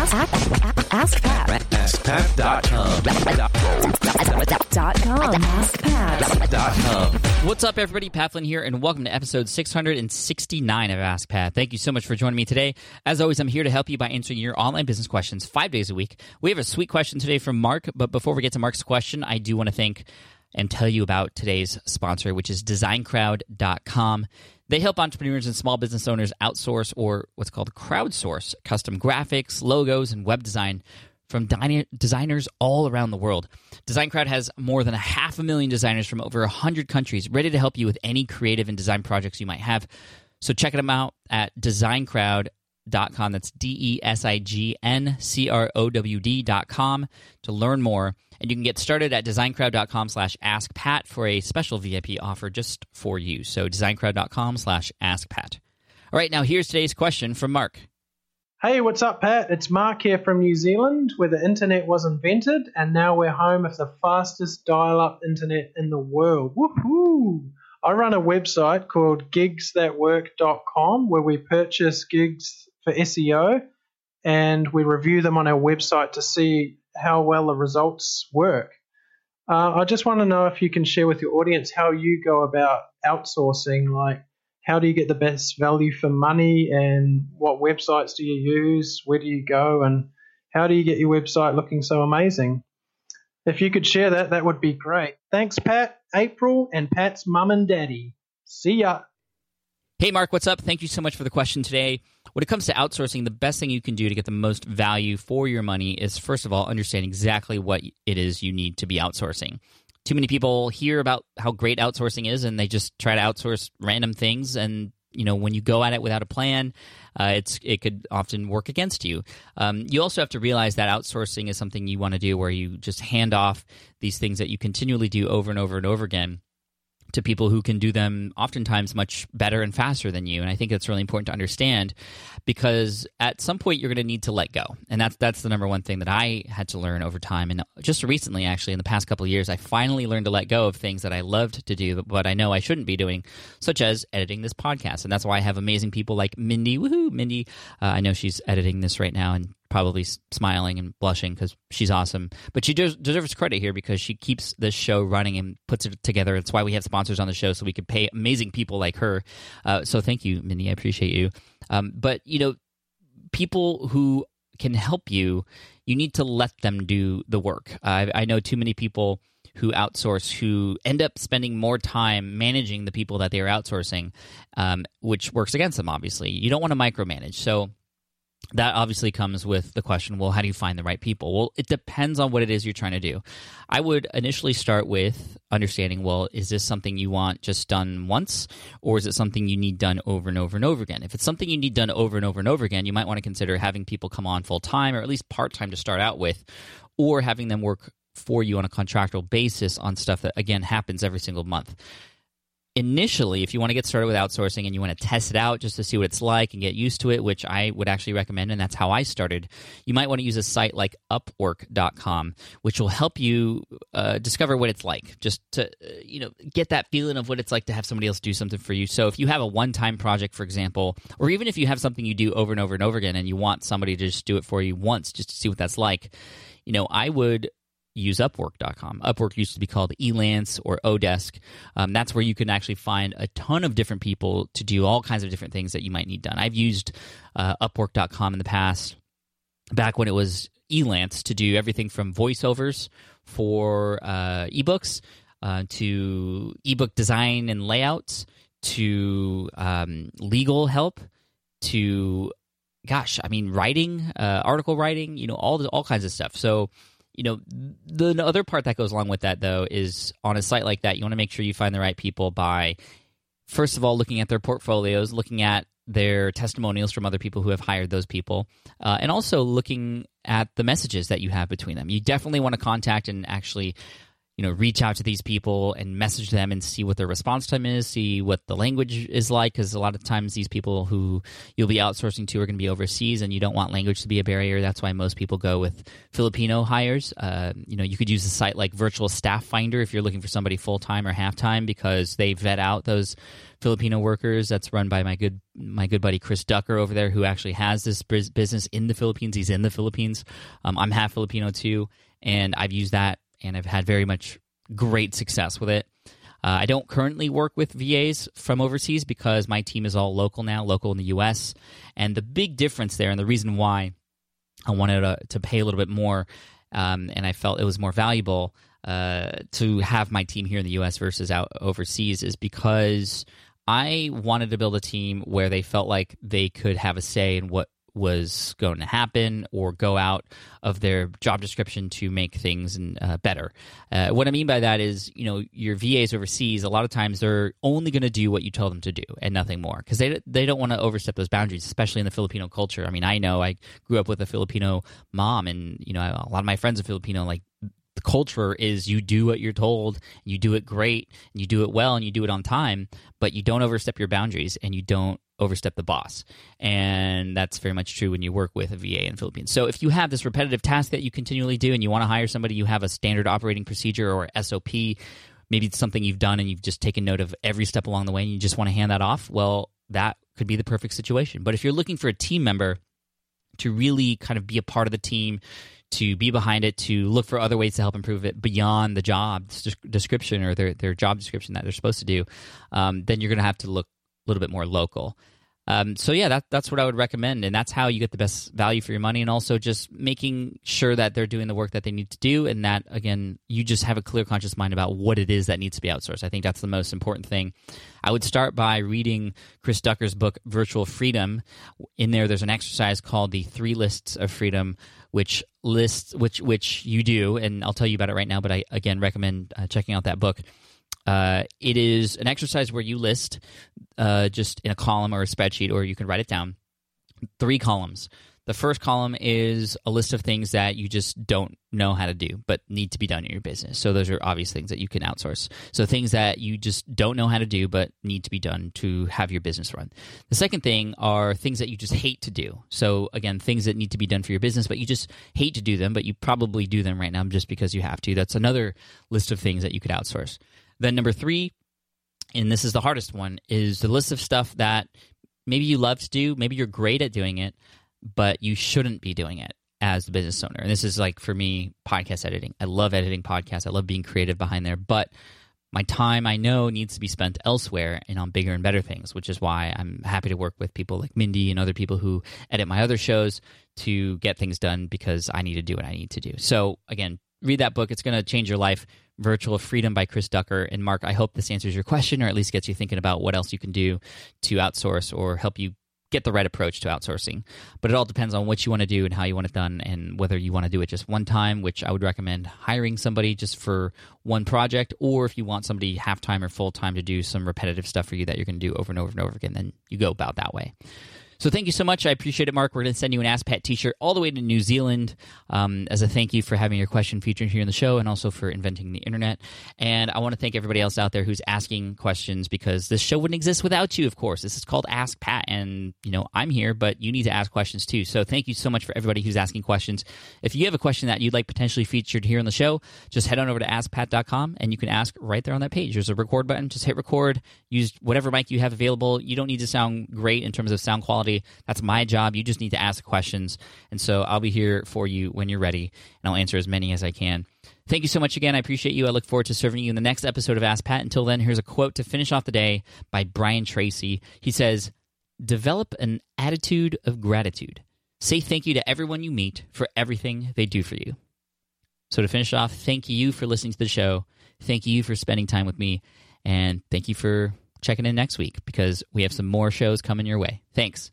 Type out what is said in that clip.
Ask, ask, ask Pat. AskPat.com. Dot com. AskPat. What's up, everybody? Pat Flynn here, and welcome to episode 669 of Ask Pat. Thank you so much for joining me today. As always, I'm here to help you by answering your online business questions five days a week. We have a sweet question today from Mark, but before we get to Mark's question, I do want to thank and tell you about today's sponsor, which is designcrowd.com. They help entrepreneurs and small business owners outsource or what's called crowdsource custom graphics, logos, and web design from designers all around the world. Design Crowd has more than a half a million designers from over 100 countries ready to help you with any creative and design projects you might have. So check them out at designcrowd.com. Dot com that's D E S I G N C R O W D.com to learn more. And you can get started at designcrowd.com slash ask Pat for a special VIP offer just for you. So designcrowd.com slash ask Pat. All right, now here's today's question from Mark. Hey, what's up, Pat? It's Mark here from New Zealand, where the internet was invented, and now we're home of the fastest dial up internet in the world. Woohoo! I run a website called gigsthatwork.com where we purchase gigs for SEO and we review them on our website to see how well the results work. Uh, I just want to know if you can share with your audience how you go about outsourcing, like how do you get the best value for money and what websites do you use where do you go and how do you get your website looking so amazing if you could share that that would be great thanks pat april and pat's mum and daddy see ya Hey, Mark, what's up? Thank you so much for the question today. When it comes to outsourcing, the best thing you can do to get the most value for your money is, first of all, understand exactly what it is you need to be outsourcing. Too many people hear about how great outsourcing is and they just try to outsource random things. And, you know, when you go at it without a plan, uh, it's it could often work against you. Um, you also have to realize that outsourcing is something you want to do where you just hand off these things that you continually do over and over and over again to people who can do them oftentimes much better and faster than you. And I think that's really important to understand because at some point you're going to need to let go. And that's that's the number one thing that I had to learn over time. And just recently, actually, in the past couple of years, I finally learned to let go of things that I loved to do, but I know I shouldn't be doing, such as editing this podcast. And that's why I have amazing people like Mindy. Woohoo, Mindy! Uh, I know she's editing this right now, and probably smiling and blushing because she's awesome. But she des- deserves credit here because she keeps this show running and puts it together. It's why we have sponsors on the show so we can pay amazing people like her. Uh, so thank you, Mindy. I appreciate you. Um, but you know, people who can help you, you need to let them do the work. I, I know too many people who outsource who end up spending more time managing the people that they are outsourcing, um, which works against them. Obviously, you don't want to micromanage. So that obviously comes with the question well how do you find the right people? Well it depends on what it is you're trying to do. I would initially start with understanding well is this something you want just done once or is it something you need done over and over and over again? If it's something you need done over and over and over again you might want to consider having people come on full time or at least part time to start out with or having them work for you on a contractual basis on stuff that again happens every single month initially, if you want to get started with outsourcing and you want to test it out just to see what it's like and get used to it, which I would actually recommend, and that's how I started, you might want to use a site like Upwork.com, which will help you uh, discover what it's like, just to uh, you know get that feeling of what it's like to have somebody else do something for you. So if you have a one-time project, for example, or even if you have something you do over and over and over again, and you want somebody to just do it for you once, just to see what that's like, you know, I would use Upwork.com. Upwork used to be called Elance or Odesk. Um, that's where you can actually find a ton of different people to do all kinds of different things that you might need done. I've used uh, Upwork.com in the past, back when it was Elance, to do everything from voiceovers for uh, ebooks uh, to ebook design and layouts to um, legal help to gosh i mean writing uh, article writing you know all all kinds of stuff so you know the other part that goes along with that though is on a site like that you want to make sure you find the right people by first of all looking at their portfolios looking at their testimonials from other people who have hired those people uh, and also looking at the messages that you have between them. You definitely want to contact and actually you know reach out to these people and message them and see what their response time is, see what the language is like, because a lot of times these people who you'll be outsourcing to are going to be overseas, and you don't want language to be a barrier. That's why most people go with Filipino hires. Uh, you know, you could use a site like Virtual Staff Finder if you're looking for somebody full time or half time because they vet out those Filipino workers. That's run by my good my good buddy Chris Ducker over there, who actually has this business in the Philippines. He's in the Philippines. Um, I'm half Filipino too, and I've used that and I've had very much great success with it. Uh, I don't currently work with VAs from overseas because my team is all local now, local in the U.S. And the big difference there, and the reason why I wanted to, to pay a little bit more, um, and I felt it was more valuable uh, to have my team here in the U.S. versus out overseas, is because I wanted to build a team where they felt like they could have a say in what was going to happen or go out of their job description to make things uh, better. Uh, what I mean by that is, you know, your VAs overseas, a lot of times they're only going to do what you tell them to do and nothing more because they, they don't want to overstep those boundaries, especially in the Filipino culture. I mean, I know I grew up with a Filipino mom and, you know, a lot of my friends are Filipino, like the culture is you do what you're told, you do it great, and you do it well, and you do it on time, but you don't overstep your boundaries and you don't overstep the boss. And that's very much true when you work with a VA in the Philippines. So if you have this repetitive task that you continually do and you want to hire somebody, you have a standard operating procedure or SOP. Maybe it's something you've done and you've just taken note of every step along the way and you just want to hand that off. Well, that could be the perfect situation. But if you're looking for a team member to really kind of be a part of the team, to be behind it, to look for other ways to help improve it beyond the job description or their, their job description that they're supposed to do, um, then you're going to have to look little bit more local. Um, so yeah, that, that's what I would recommend, and that's how you get the best value for your money, and also just making sure that they're doing the work that they need to do, and that again, you just have a clear, conscious mind about what it is that needs to be outsourced. I think that's the most important thing. I would start by reading Chris Ducker's book, Virtual Freedom. In there, there's an exercise called the Three Lists of Freedom, which lists which which you do, and I'll tell you about it right now. But I again recommend uh, checking out that book. Uh, it is an exercise where you list uh, just in a column or a spreadsheet, or you can write it down. Three columns. The first column is a list of things that you just don't know how to do, but need to be done in your business. So those are obvious things that you can outsource. So things that you just don't know how to do, but need to be done to have your business run. The second thing are things that you just hate to do. So again, things that need to be done for your business, but you just hate to do them, but you probably do them right now just because you have to. That's another list of things that you could outsource. Then number three, and this is the hardest one, is the list of stuff that maybe you love to do, maybe you're great at doing it, but you shouldn't be doing it as the business owner. And this is like for me, podcast editing. I love editing podcasts. I love being creative behind there, but my time I know needs to be spent elsewhere and on bigger and better things, which is why I'm happy to work with people like Mindy and other people who edit my other shows to get things done because I need to do what I need to do. So again, read that book. It's going to change your life. Virtual Freedom by Chris Ducker. And Mark, I hope this answers your question or at least gets you thinking about what else you can do to outsource or help you get the right approach to outsourcing. But it all depends on what you want to do and how you want it done and whether you want to do it just one time, which I would recommend hiring somebody just for one project, or if you want somebody half time or full time to do some repetitive stuff for you that you're going to do over and over and over again, then you go about that way. So thank you so much. I appreciate it, Mark. We're going to send you an Ask Pat t-shirt all the way to New Zealand um, as a thank you for having your question featured here in the show and also for inventing the internet. And I want to thank everybody else out there who's asking questions because this show wouldn't exist without you, of course. This is called Ask Pat and, you know, I'm here, but you need to ask questions too. So thank you so much for everybody who's asking questions. If you have a question that you'd like potentially featured here on the show, just head on over to askpat.com and you can ask right there on that page. There's a record button. Just hit record. Use whatever mic you have available. You don't need to sound great in terms of sound quality That's my job. You just need to ask questions. And so I'll be here for you when you're ready, and I'll answer as many as I can. Thank you so much again. I appreciate you. I look forward to serving you in the next episode of Ask Pat. Until then, here's a quote to finish off the day by Brian Tracy. He says, Develop an attitude of gratitude. Say thank you to everyone you meet for everything they do for you. So, to finish off, thank you for listening to the show. Thank you for spending time with me. And thank you for checking in next week because we have some more shows coming your way. Thanks.